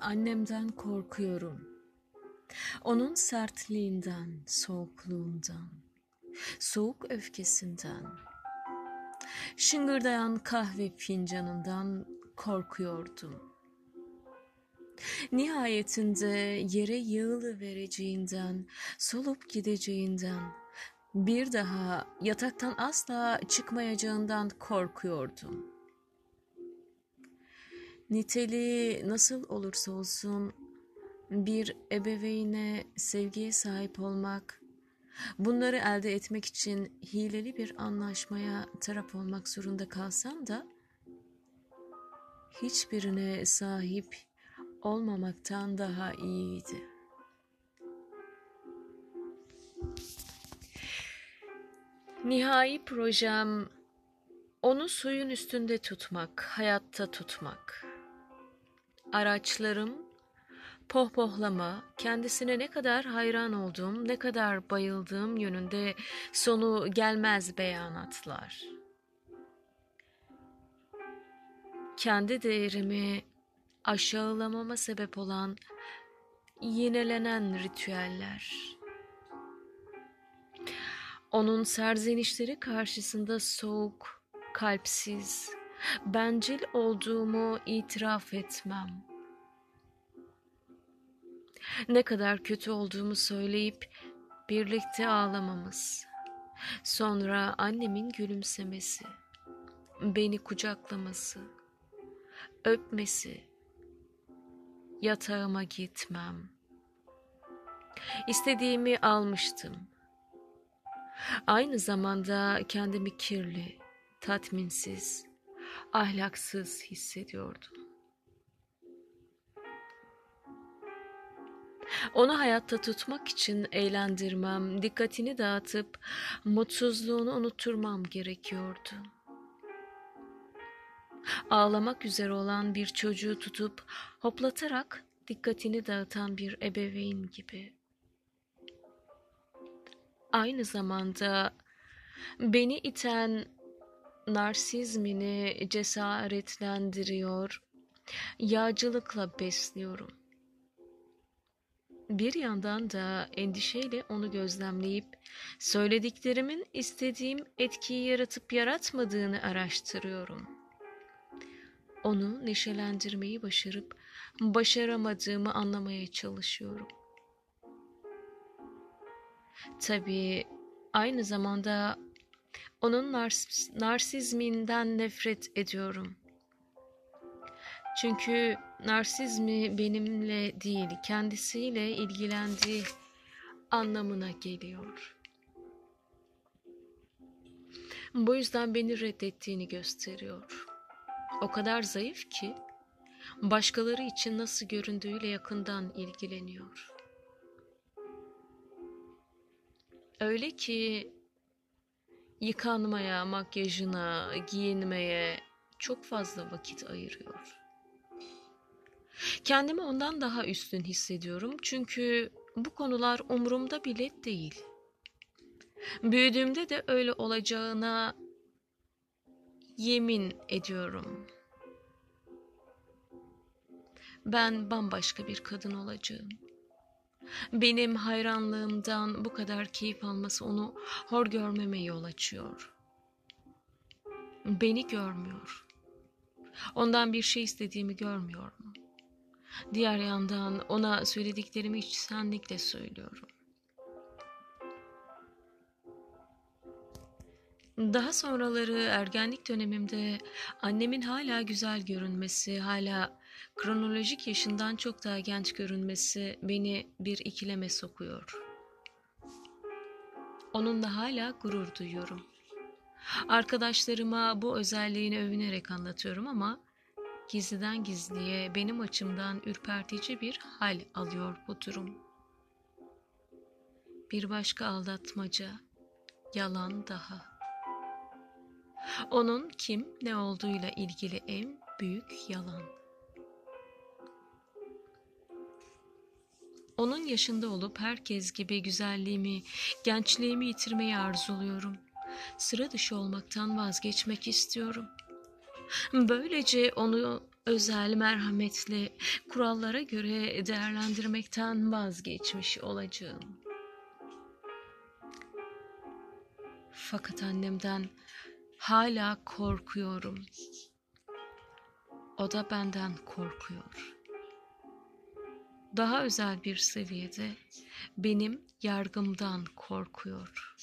annemden korkuyorum. Onun sertliğinden, soğukluğundan, soğuk öfkesinden, şıngırdayan kahve fincanından korkuyordum. Nihayetinde yere yığılı vereceğinden, solup gideceğinden, bir daha yataktan asla çıkmayacağından korkuyordum. Niteliği nasıl olursa olsun bir ebeveyne sevgiye sahip olmak, bunları elde etmek için hileli bir anlaşmaya taraf olmak zorunda kalsam da hiçbirine sahip olmamaktan daha iyiydi. Nihai projem onu suyun üstünde tutmak, hayatta tutmak. Araçlarım pohpohlama, kendisine ne kadar hayran olduğum, ne kadar bayıldığım yönünde sonu gelmez beyanatlar. Kendi değerimi aşağılamama sebep olan yinelenen ritüeller. Onun serzenişleri karşısında soğuk, kalpsiz, bencil olduğumu itiraf etmem. Ne kadar kötü olduğumu söyleyip birlikte ağlamamız. Sonra annemin gülümsemesi, beni kucaklaması, öpmesi, yatağıma gitmem. İstediğimi almıştım. Aynı zamanda kendimi kirli, tatminsiz, ahlaksız hissediyordum. Onu hayatta tutmak için eğlendirmem, dikkatini dağıtıp mutsuzluğunu unutturmam gerekiyordu. Ağlamak üzere olan bir çocuğu tutup hoplatarak dikkatini dağıtan bir ebeveyn gibi. Aynı zamanda beni iten narsizmini cesaretlendiriyor, yağcılıkla besliyorum. Bir yandan da endişeyle onu gözlemleyip söylediklerimin istediğim etkiyi yaratıp yaratmadığını araştırıyorum. Onu neşelendirmeyi başarıp başaramadığımı anlamaya çalışıyorum. Tabii aynı zamanda onun nars narsizminden nefret ediyorum. Çünkü narsizmi benimle değil, kendisiyle ilgilendiği anlamına geliyor. Bu yüzden beni reddettiğini gösteriyor. O kadar zayıf ki başkaları için nasıl göründüğüyle yakından ilgileniyor. Öyle ki yıkanmaya, makyajına, giyinmeye çok fazla vakit ayırıyor. Kendimi ondan daha üstün hissediyorum çünkü bu konular umurumda bile değil. Büyüdüğümde de öyle olacağına yemin ediyorum. Ben bambaşka bir kadın olacağım. Benim hayranlığımdan bu kadar keyif alması onu hor görmeme yol açıyor. Beni görmüyor. Ondan bir şey istediğimi görmüyor mu? Diğer yandan ona söylediklerimi içtenlikle söylüyorum. Daha sonraları ergenlik dönemimde annemin hala güzel görünmesi, hala kronolojik yaşından çok daha genç görünmesi beni bir ikileme sokuyor. Onunla hala gurur duyuyorum. Arkadaşlarıma bu özelliğini övünerek anlatıyorum ama gizliden gizliye benim açımdan ürpertici bir hal alıyor bu durum. Bir başka aldatmaca, yalan daha. Onun kim ne olduğuyla ilgili en büyük yalan. Onun yaşında olup herkes gibi güzelliğimi, gençliğimi yitirmeyi arzuluyorum. Sıra dışı olmaktan vazgeçmek istiyorum. Böylece onu özel, merhametli kurallara göre değerlendirmekten vazgeçmiş olacağım. Fakat annemden hala korkuyorum. O da benden korkuyor. Daha özel bir seviyede benim yargımdan korkuyor.